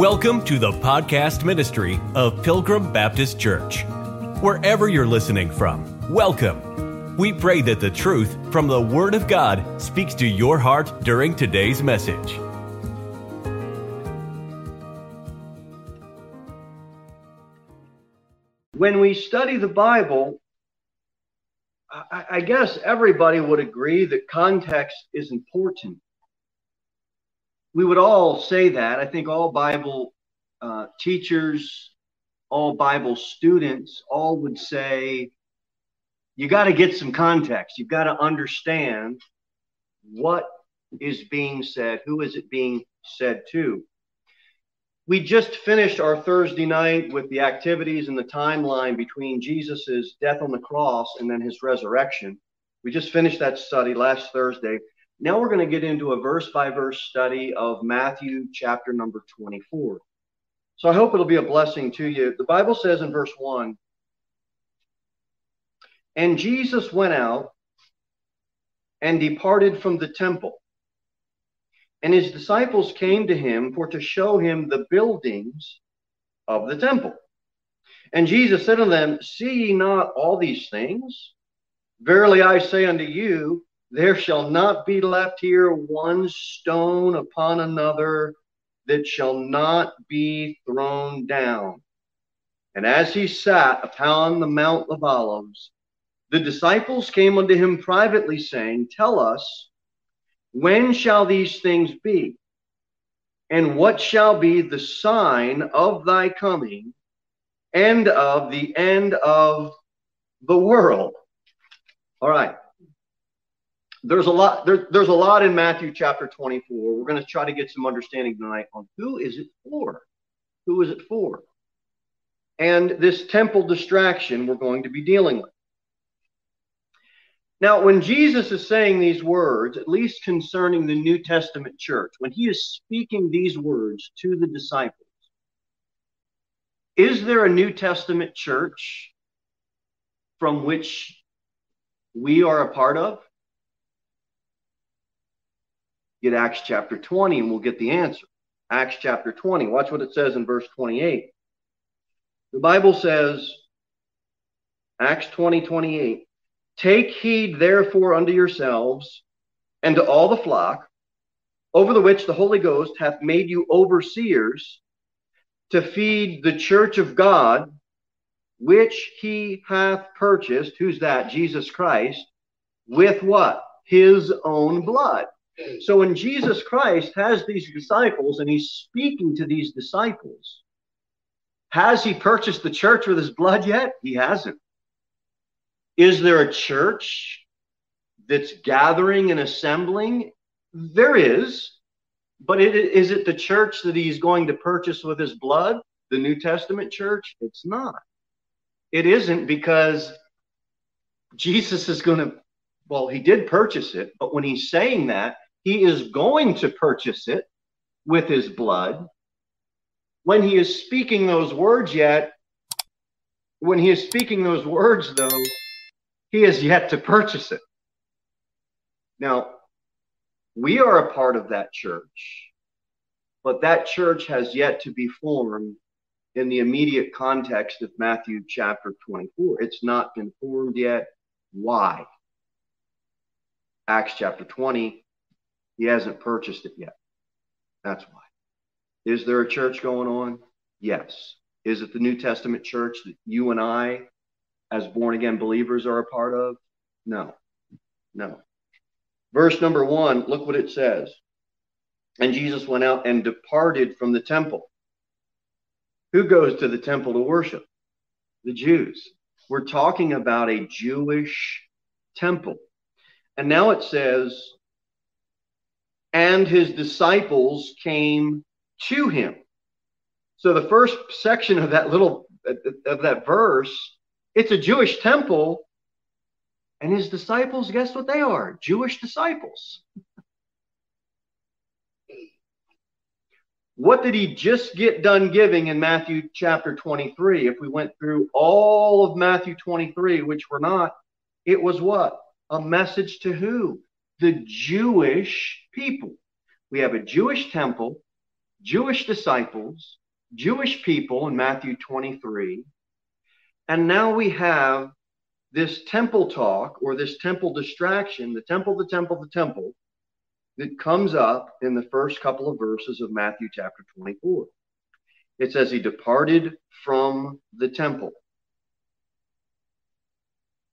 Welcome to the podcast ministry of Pilgrim Baptist Church. Wherever you're listening from, welcome. We pray that the truth from the Word of God speaks to your heart during today's message. When we study the Bible, I, guess everybody would agree that context is important we would all say that. I think all Bible uh, teachers, all Bible students, all would say, you got to get some context. You've got to understand what is being said, who is it being said to. We just finished our Thursday night with the activities and the timeline between Jesus' death on the cross and then his resurrection. We just finished that study last Thursday. Now we're going to get into a verse by verse study of Matthew chapter number 24. So I hope it'll be a blessing to you. The Bible says in verse 1 And Jesus went out and departed from the temple. And his disciples came to him for to show him the buildings of the temple. And Jesus said unto them, See ye not all these things? Verily I say unto you, there shall not be left here one stone upon another that shall not be thrown down. And as he sat upon the Mount of Olives, the disciples came unto him privately, saying, Tell us, when shall these things be? And what shall be the sign of thy coming and of the end of the world? All right there's a lot there, there's a lot in matthew chapter 24 we're going to try to get some understanding tonight on who is it for? Who is it for? And this temple distraction we're going to be dealing with. Now when jesus is saying these words at least concerning the new testament church when he is speaking these words to the disciples is there a new testament church from which we are a part of get Acts chapter 20 and we'll get the answer. Acts chapter 20. Watch what it says in verse 28. The Bible says, Acts 20, 28, Take heed therefore unto yourselves and to all the flock, over the which the Holy Ghost hath made you overseers to feed the church of God, which he hath purchased. Who's that? Jesus Christ. With what? His own blood. So when Jesus Christ has these disciples and he's speaking to these disciples, has he purchased the church with his blood yet? He hasn't. Is there a church that's gathering and assembling? There is. But it, is it the church that he's going to purchase with his blood? The New Testament church? It's not. It isn't because Jesus is going to, well, he did purchase it, but when he's saying that, he is going to purchase it with his blood. When he is speaking those words yet, when he is speaking those words, though, he has yet to purchase it. Now, we are a part of that church, but that church has yet to be formed in the immediate context of Matthew chapter 24. It's not been formed yet. Why? Acts chapter 20 he hasn't purchased it yet. That's why. Is there a church going on? Yes. Is it the New Testament church that you and I, as born again believers, are a part of? No. No. Verse number one, look what it says. And Jesus went out and departed from the temple. Who goes to the temple to worship? The Jews. We're talking about a Jewish temple. And now it says, and his disciples came to him. So the first section of that little of that verse, it's a Jewish temple, and his disciples, guess what they are? Jewish disciples. What did he just get done giving in Matthew chapter 23? If we went through all of Matthew 23, which we're not, it was what? A message to who? The Jewish people. We have a Jewish temple, Jewish disciples, Jewish people in Matthew 23. And now we have this temple talk or this temple distraction, the temple, the temple, the temple, that comes up in the first couple of verses of Matthew chapter 24. It says, He departed from the temple.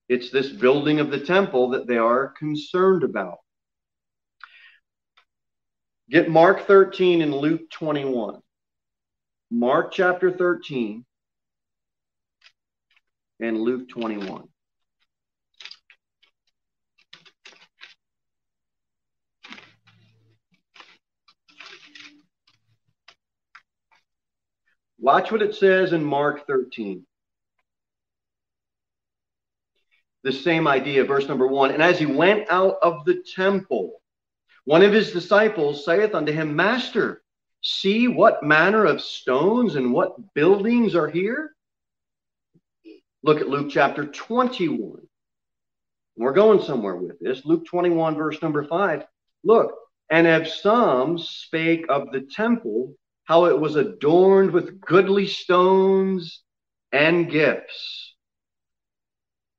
It's this building of the temple that they are concerned about. Get Mark 13 and Luke 21. Mark chapter 13 and Luke 21. Watch what it says in Mark 13. The same idea, verse number one. And as he went out of the temple, one of his disciples saith unto him, Master, see what manner of stones and what buildings are here? Look at Luke chapter 21. We're going somewhere with this. Luke 21, verse number 5. Look, and if some spake of the temple how it was adorned with goodly stones and gifts.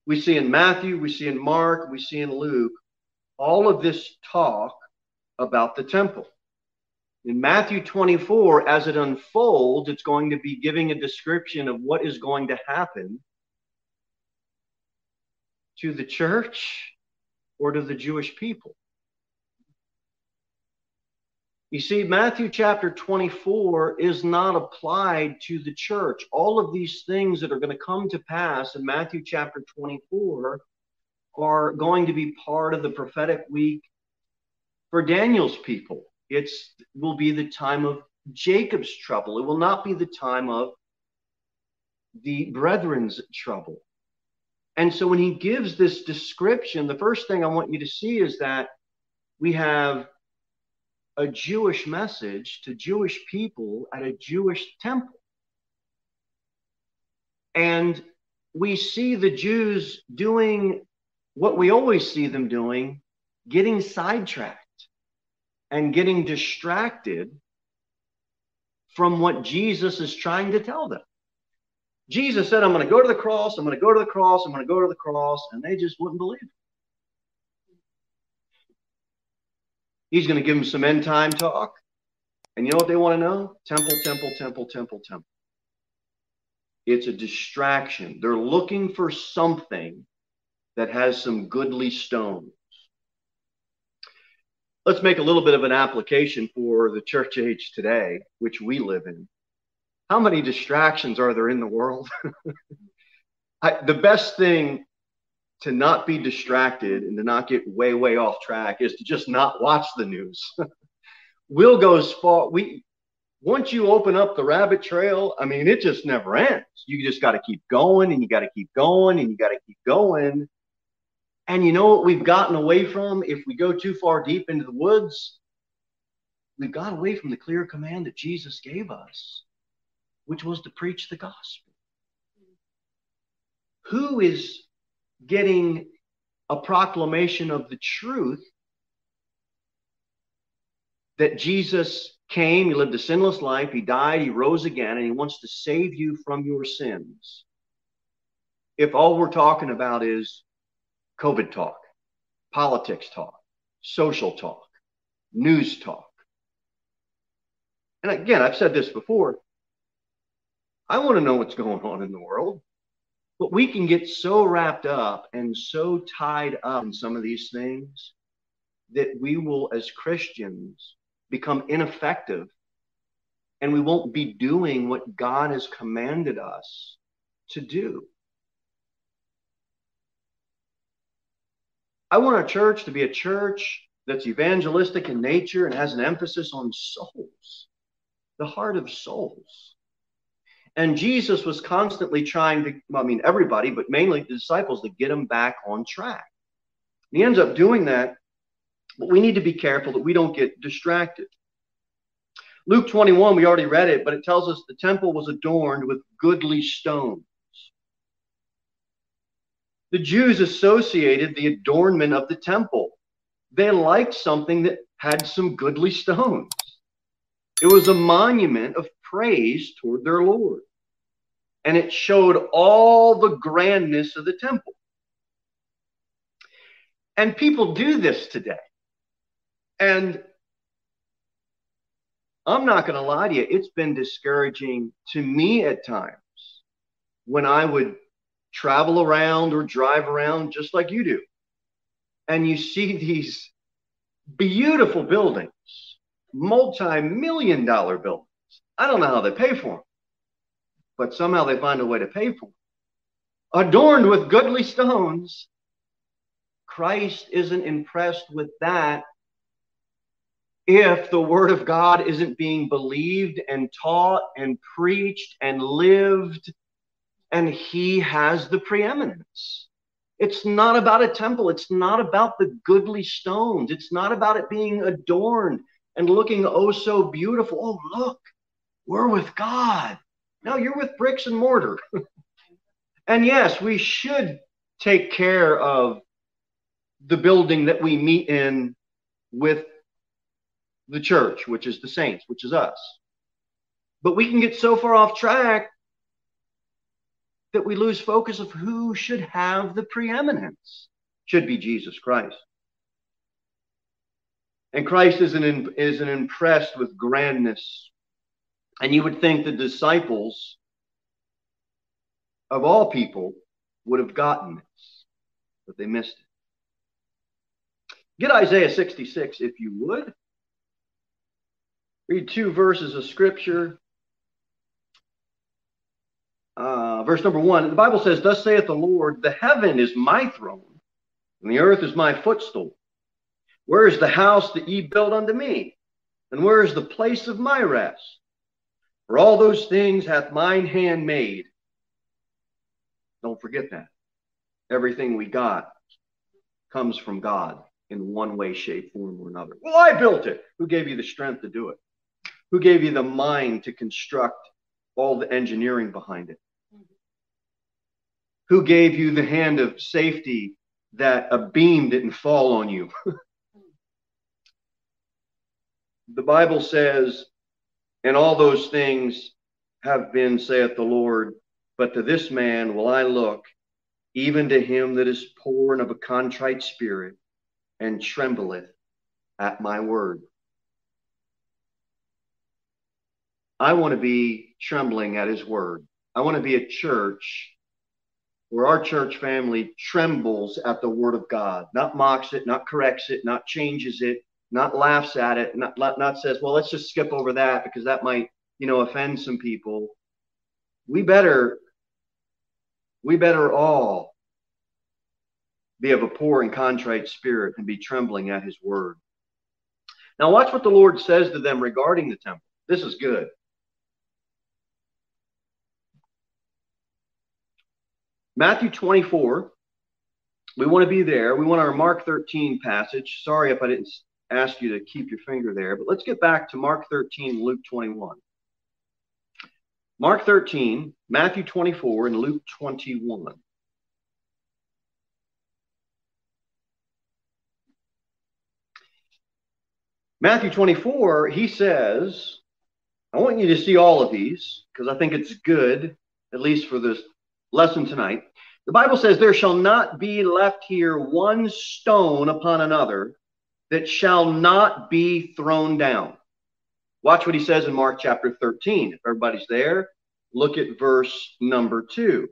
We see in Matthew, we see in Mark, we see in Luke, all of this talk about the temple. In Matthew 24, as it unfolds, it's going to be giving a description of what is going to happen to the church or to the Jewish people. You see, Matthew chapter 24 is not applied to the church. All of these things that are going to come to pass in Matthew chapter 24 are going to be part of the prophetic week for Daniel's people. It will be the time of Jacob's trouble. It will not be the time of the brethren's trouble. And so when he gives this description, the first thing I want you to see is that we have a Jewish message to Jewish people at a Jewish temple. And we see the Jews doing what we always see them doing getting sidetracked and getting distracted from what Jesus is trying to tell them. Jesus said, I'm going to go to the cross, I'm going to go to the cross, I'm going to go to the cross, and they just wouldn't believe it. He's going to give them some end time talk. And you know what they want to know? Temple, temple, temple, temple, temple. It's a distraction. They're looking for something that has some goodly stones. Let's make a little bit of an application for the church age today, which we live in. How many distractions are there in the world? I, the best thing to not be distracted and to not get way, way off track is to just not watch the news. we'll go as far. We once you open up the rabbit trail, I mean, it just never ends. You just got to keep going and you got to keep going and you got to keep going. And you know what we've gotten away from if we go too far deep into the woods? We've got away from the clear command that Jesus gave us, which was to preach the gospel. Who is getting a proclamation of the truth that Jesus came, he lived a sinless life, he died, he rose again, and he wants to save you from your sins. If all we're talking about is COVID talk, politics talk, social talk, news talk. And again, I've said this before. I want to know what's going on in the world. But we can get so wrapped up and so tied up in some of these things that we will, as Christians, become ineffective and we won't be doing what God has commanded us to do. I want our church to be a church that's evangelistic in nature and has an emphasis on souls, the heart of souls. And Jesus was constantly trying to, I mean, everybody, but mainly the disciples, to get them back on track. And he ends up doing that, but we need to be careful that we don't get distracted. Luke 21, we already read it, but it tells us the temple was adorned with goodly stones. The Jews associated the adornment of the temple. They liked something that had some goodly stones. It was a monument of praise toward their Lord. And it showed all the grandness of the temple. And people do this today. And I'm not going to lie to you, it's been discouraging to me at times when I would travel around or drive around just like you do. And you see these beautiful buildings, multi million dollar buildings. I don't know how they pay for them, but somehow they find a way to pay for them. Adorned with goodly stones. Christ isn't impressed with that if the word of God isn't being believed and taught and preached and lived, and he has the preeminence. It's not about a temple. It's not about the goodly stones. It's not about it being adorned and looking oh so beautiful. Oh, look, we're with God. No, you're with bricks and mortar. and yes, we should take care of the building that we meet in with the church, which is the saints, which is us. But we can get so far off track that we lose focus of who should have the preeminence. Should be Jesus Christ. And Christ isn't, isn't impressed with grandness. And you would think the disciples of all people would have gotten this, but they missed it. Get Isaiah 66 if you would. Read two verses of scripture. Uh, verse number one, the Bible says, Thus saith the Lord, the heaven is my throne, and the earth is my footstool. Where is the house that ye built unto me? And where is the place of my rest? For all those things hath mine hand made. Don't forget that. Everything we got comes from God in one way, shape, form, or another. Well, I built it. Who gave you the strength to do it? Who gave you the mind to construct all the engineering behind it? Who gave you the hand of safety that a beam didn't fall on you? the Bible says, and all those things have been, saith the Lord, but to this man will I look, even to him that is poor and of a contrite spirit, and trembleth at my word. I want to be trembling at his word. I want to be a church where our church family trembles at the word of God, not mocks it, not corrects it, not changes it, not laughs at it, not, not says, well, let's just skip over that because that might, you know, offend some people. We better, we better all be of a poor and contrite spirit and be trembling at his word. Now, watch what the Lord says to them regarding the temple. This is good. Matthew 24, we want to be there. We want our Mark 13 passage. Sorry if I didn't ask you to keep your finger there, but let's get back to Mark 13, Luke 21. Mark 13, Matthew 24, and Luke 21. Matthew 24, he says, I want you to see all of these because I think it's good, at least for this lesson tonight. The Bible says, There shall not be left here one stone upon another that shall not be thrown down. Watch what he says in Mark chapter 13. If everybody's there, look at verse number 2.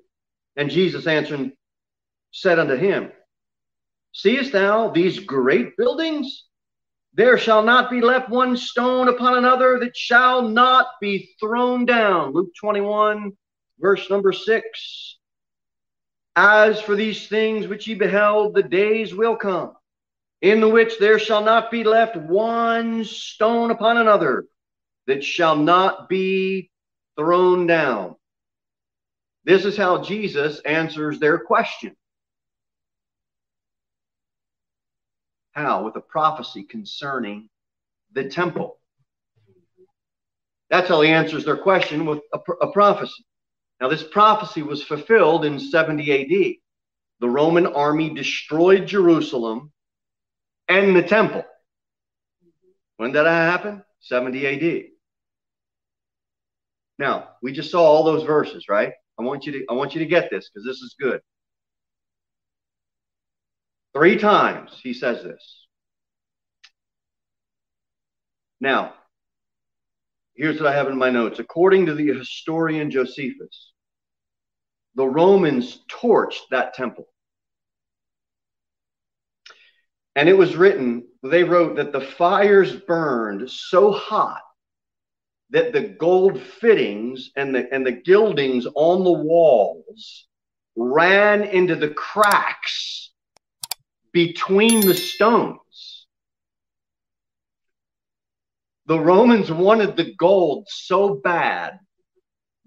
And Jesus answering said unto him, Seest thou these great buildings? There shall not be left one stone upon another that shall not be thrown down. Luke 21, verse number 6. As for these things which ye beheld, the days will come, in the which there shall not be left one stone upon another that shall not be thrown down. This is how Jesus answers their question. How? With a prophecy concerning the temple. That's how he answers their question with a, a prophecy. Now, this prophecy was fulfilled in 70 AD. The Roman army destroyed Jerusalem and the temple. When did that happen? 70 AD. Now, we just saw all those verses, right? I want you to I want you to get this because this is good. Three times he says this. Now, here's what I have in my notes. According to the historian Josephus, the Romans torched that temple. And it was written, they wrote that the fires burned so hot that the gold fittings and the and the gildings on the walls ran into the cracks between the stones. The Romans wanted the gold so bad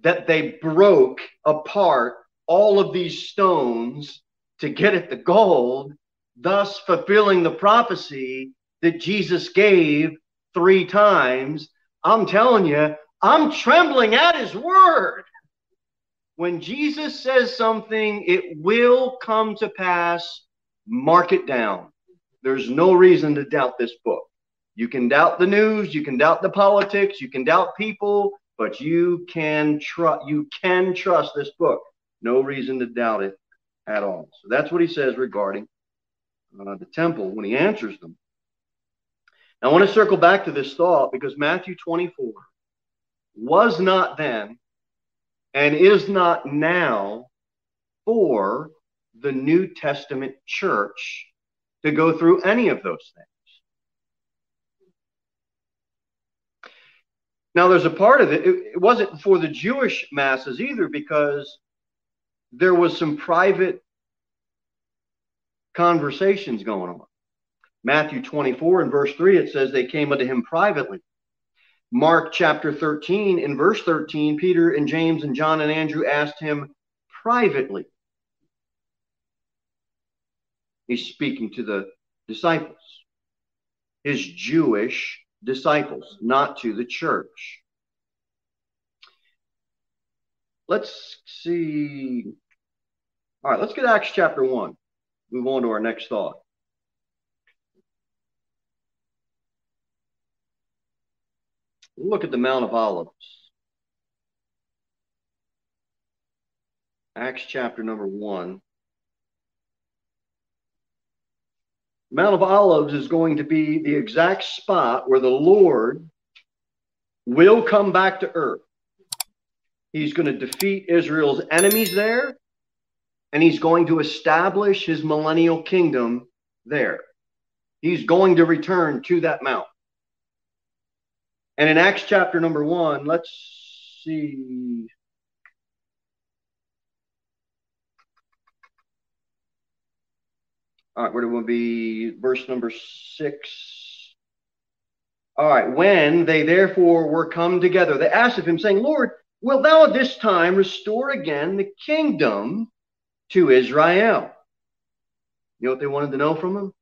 that they broke apart all of these stones to get at the gold, thus fulfilling the prophecy that Jesus gave three times I'm telling you, I'm trembling at his word. When Jesus says something, it will come to pass. Mark it down. There's no reason to doubt this book. You can doubt the news, you can doubt the politics, you can doubt people, but you can trust you can trust this book. No reason to doubt it at all. So that's what he says regarding uh, the temple when he answers them. I want to circle back to this thought because Matthew 24 was not then and is not now for the New Testament church to go through any of those things. Now, there's a part of it, it, wasn't for the Jewish masses either because there was some private conversations going on. Matthew 24 and verse 3, it says they came unto him privately. Mark chapter 13 in verse 13, Peter and James and John and Andrew asked him privately. He's speaking to the disciples, his Jewish disciples, not to the church. Let's see. All right, let's get Acts chapter 1. Move on to our next thought. Look at the Mount of Olives. Acts chapter number one. Mount of Olives is going to be the exact spot where the Lord will come back to earth. He's going to defeat Israel's enemies there, and he's going to establish his millennial kingdom there. He's going to return to that mount. And in Acts chapter number one, let's see. All right, where do we be? Verse number six. All right, when they therefore were come together, they asked of him, saying, Lord, wilt thou at this time restore again the kingdom to Israel? You know what they wanted to know from him?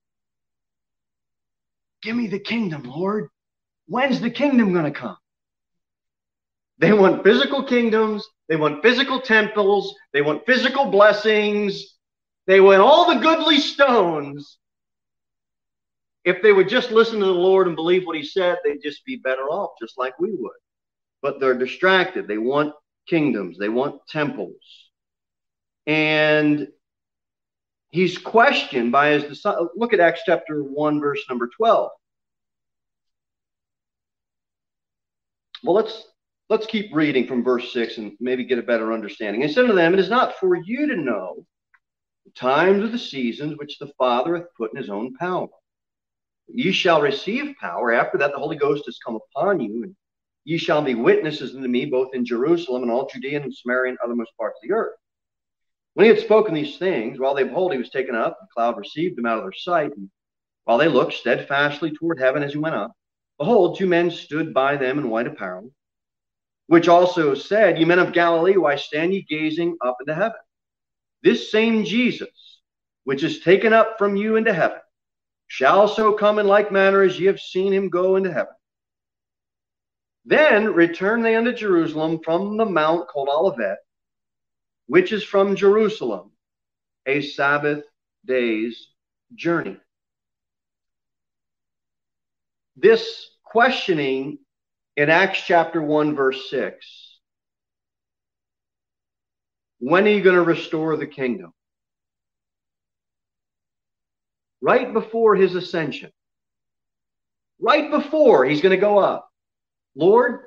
Give me the kingdom, Lord. When's the kingdom going to come? They want physical kingdoms. They want physical temples. They want physical blessings. They want all the goodly stones. If they would just listen to the Lord and believe what He said, they'd just be better off, just like we would. But they're distracted. They want kingdoms, they want temples. And he's questioned by his disciples. Look at Acts chapter 1, verse number 12. Well, let's let's keep reading from verse 6 and maybe get a better understanding. And said to them, It is not for you to know the times or the seasons which the Father hath put in his own power. Ye shall receive power. After that, the Holy Ghost has come upon you, and ye shall be witnesses unto me both in Jerusalem and all Judea and Samaria and othermost parts of the earth. When he had spoken these things, while they behold, he was taken up, the cloud received him out of their sight. And while they looked steadfastly toward heaven as he went up, Behold, two men stood by them in white apparel, which also said, Ye men of Galilee, why stand ye gazing up into heaven? This same Jesus, which is taken up from you into heaven, shall so come in like manner as ye have seen him go into heaven. Then return they unto Jerusalem from the mount called Olivet, which is from Jerusalem, a Sabbath day's journey this questioning in Acts chapter 1, verse 6 When are you going to restore the kingdom? Right before his ascension. Right before he's going to go up. Lord,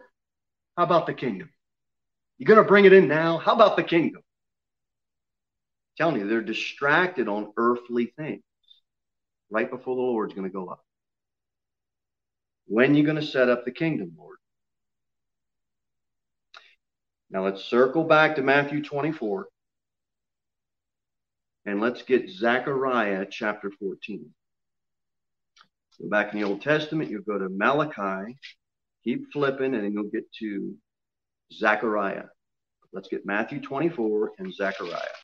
how about the kingdom? You're going to bring it in now? How about the kingdom? Telling you, they're distracted on earthly things right before the Lord's going to go up. When you going to set up the kingdom, Lord? Now let's circle back to Matthew 24 and let's get Zechariah chapter 14. Go back in the Old Testament, you'll go to Malachi, keep flipping, and then you'll get to Zechariah. Let's get Matthew 24 and Zechariah.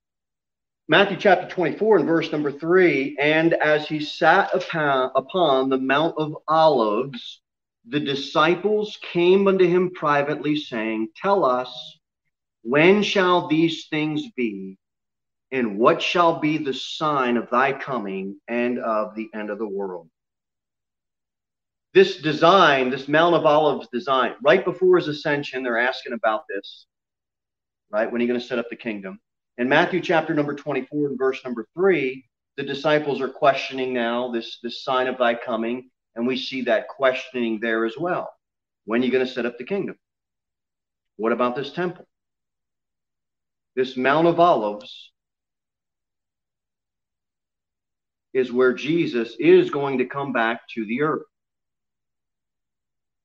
Matthew chapter 24 and verse number 3 And as he sat upon, upon the Mount of Olives, the disciples came unto him privately, saying, Tell us, when shall these things be? And what shall be the sign of thy coming and of the end of the world? This design, this Mount of Olives design, right before his ascension, they're asking about this, right? When are you going to set up the kingdom? In Matthew chapter number 24 and verse number 3, the disciples are questioning now this, this sign of thy coming, and we see that questioning there as well. When are you going to set up the kingdom? What about this temple? This Mount of Olives is where Jesus is going to come back to the earth.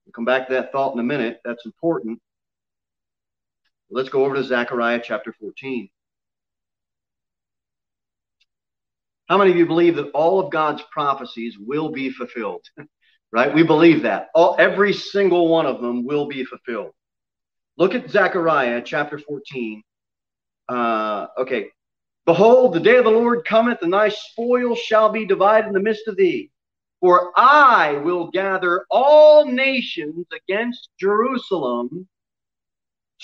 We'll come back to that thought in a minute. That's important. Let's go over to Zechariah chapter 14. How many of you believe that all of God's prophecies will be fulfilled? right? We believe that. All, every single one of them will be fulfilled. Look at Zechariah chapter 14. Uh, okay. Behold, the day of the Lord cometh, and thy spoil shall be divided in the midst of thee. For I will gather all nations against Jerusalem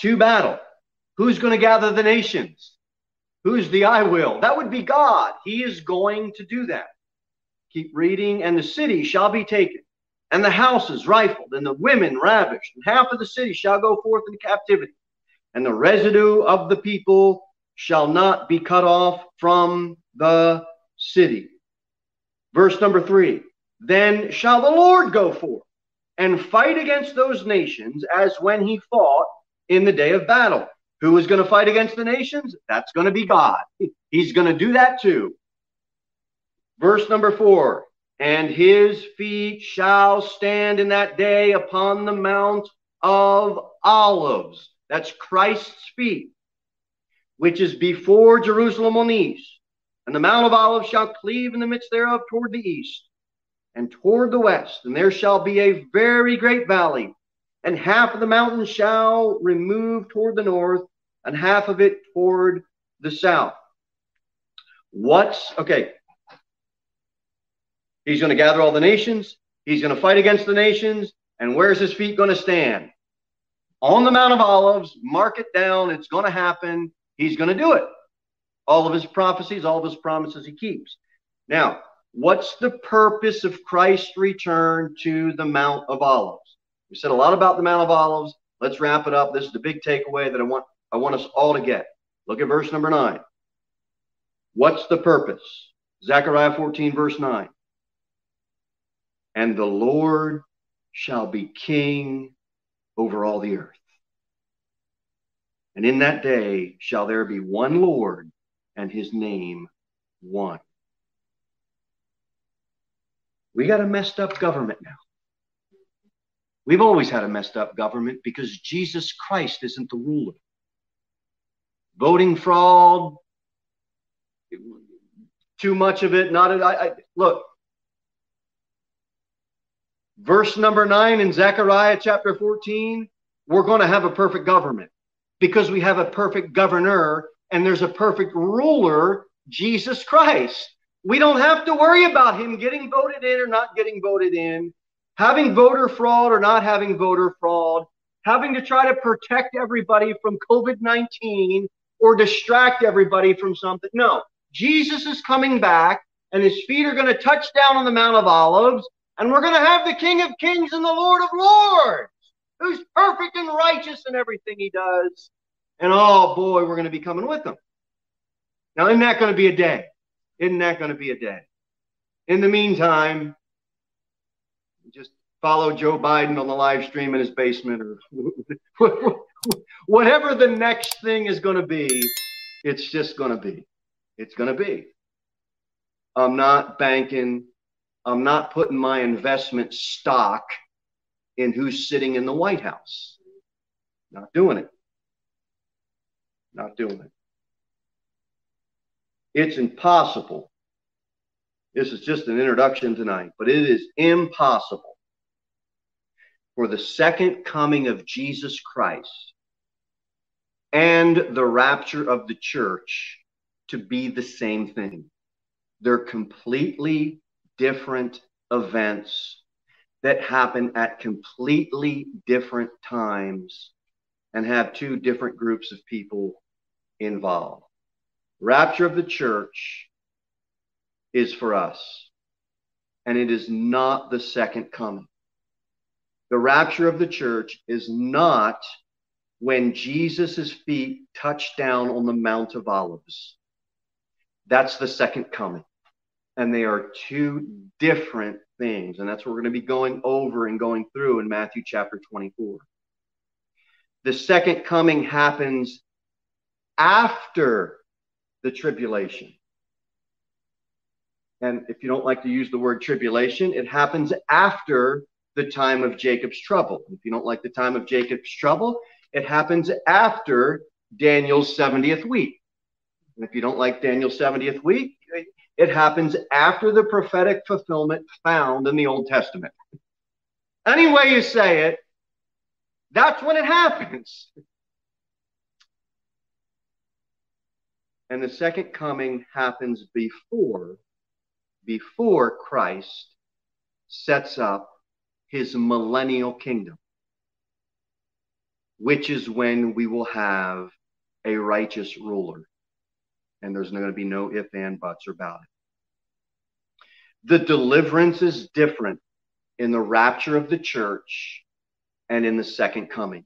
to battle. Who's going to gather the nations? Who's the I will? That would be God. He is going to do that. Keep reading. And the city shall be taken, and the houses rifled, and the women ravished, and half of the city shall go forth into captivity, and the residue of the people shall not be cut off from the city. Verse number three Then shall the Lord go forth and fight against those nations as when he fought in the day of battle who is going to fight against the nations? That's going to be God. He's going to do that too. Verse number four and his feet shall stand in that day upon the Mount of Olives. That's Christ's feet, which is before Jerusalem on the east. And the Mount of Olives shall cleave in the midst thereof toward the east and toward the west. And there shall be a very great valley and half of the mountain shall remove toward the north, and half of it toward the south. What's okay? He's going to gather all the nations. He's going to fight against the nations. And where's his feet going to stand? On the Mount of Olives. Mark it down. It's going to happen. He's going to do it. All of his prophecies, all of his promises he keeps. Now, what's the purpose of Christ's return to the Mount of Olives? We said a lot about the Mount of Olives. Let's wrap it up. This is the big takeaway that I want I want us all to get. Look at verse number 9. What's the purpose? Zechariah 14, verse 9. And the Lord shall be king over all the earth. And in that day shall there be one Lord, and his name one. We got a messed up government now. We've always had a messed up government because Jesus Christ isn't the ruler. Voting fraud, too much of it, not. I, I, look, verse number nine in Zechariah chapter 14, we're going to have a perfect government because we have a perfect governor and there's a perfect ruler, Jesus Christ. We don't have to worry about him getting voted in or not getting voted in having voter fraud or not having voter fraud, having to try to protect everybody from COVID 19 or distract everybody from something. No, Jesus is coming back and his feet are going to touch down on the Mount of Olives, and we're going to have the King of Kings and the Lord of Lords, who's perfect and righteous in everything he does. And oh boy, we're going to be coming with them. Now, isn't that going to be a day? Isn't that going to be a day? In the meantime, follow Joe Biden on the live stream in his basement or whatever the next thing is going to be, it's just going to be. It's going to be. I'm not banking. I'm not putting my investment stock in who's sitting in the White House. Not doing it. Not doing it. It's impossible. This is just an introduction tonight, but it is impossible for the second coming of Jesus Christ and the rapture of the church to be the same thing. They're completely different events that happen at completely different times and have two different groups of people involved. Rapture of the church is for us, and it is not the second coming. The rapture of the church is not when Jesus' feet touch down on the Mount of Olives. That's the second coming. And they are two different things. And that's what we're going to be going over and going through in Matthew chapter 24. The second coming happens after the tribulation. And if you don't like to use the word tribulation, it happens after the time of Jacob's trouble. If you don't like the time of Jacob's trouble, it happens after Daniel's 70th week. And if you don't like Daniel's 70th week, it happens after the prophetic fulfillment found in the Old Testament. Any way you say it, that's when it happens. And the second coming happens before before Christ sets up his millennial kingdom, which is when we will have a righteous ruler. And there's going to be no if, and, buts about it. The deliverance is different in the rapture of the church and in the second coming.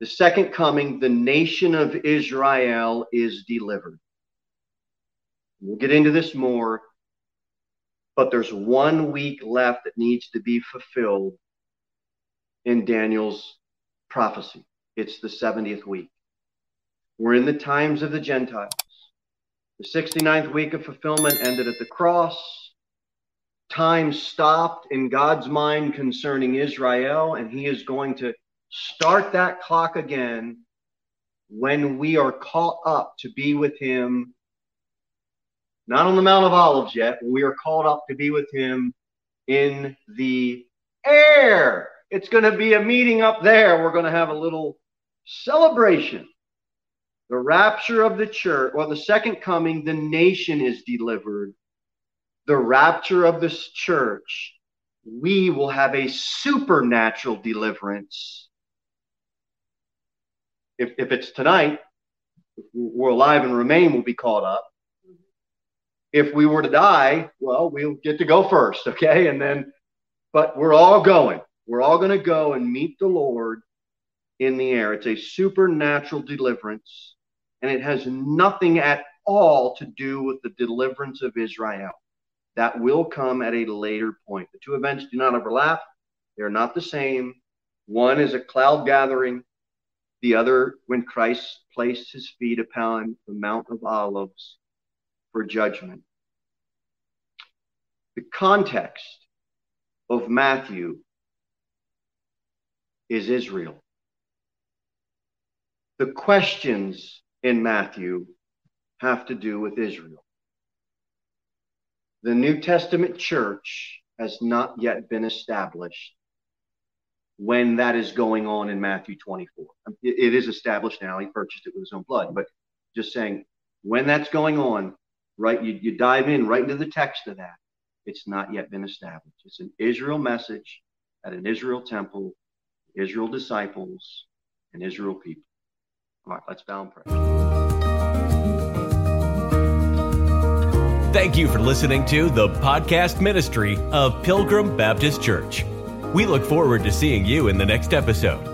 The second coming, the nation of Israel is delivered. We'll get into this more but there's one week left that needs to be fulfilled in Daniel's prophecy. It's the 70th week. We're in the times of the Gentiles. The 69th week of fulfillment ended at the cross. Time stopped in God's mind concerning Israel, and He is going to start that clock again when we are caught up to be with Him not on the Mount of Olives yet. We are called up to be with him in the air. It's going to be a meeting up there. We're going to have a little celebration. The rapture of the church, well, the second coming, the nation is delivered. The rapture of this church, we will have a supernatural deliverance. If, if it's tonight, we're alive and remain, will be caught up if we were to die, well, we'll get to go first, okay? And then, but we're all going. We're all going to go and meet the Lord in the air. It's a supernatural deliverance, and it has nothing at all to do with the deliverance of Israel. That will come at a later point. The two events do not overlap, they're not the same. One is a cloud gathering, the other, when Christ placed his feet upon the Mount of Olives for judgment. The context of Matthew is Israel. The questions in Matthew have to do with Israel. The New Testament church has not yet been established when that is going on in Matthew 24. It is established now. He purchased it with his own blood. But just saying, when that's going on, right? You, you dive in right into the text of that. It's not yet been established. It's an Israel message at an Israel temple, Israel disciples, and Israel people. All right, let's bow and pray. Thank you for listening to the podcast ministry of Pilgrim Baptist Church. We look forward to seeing you in the next episode.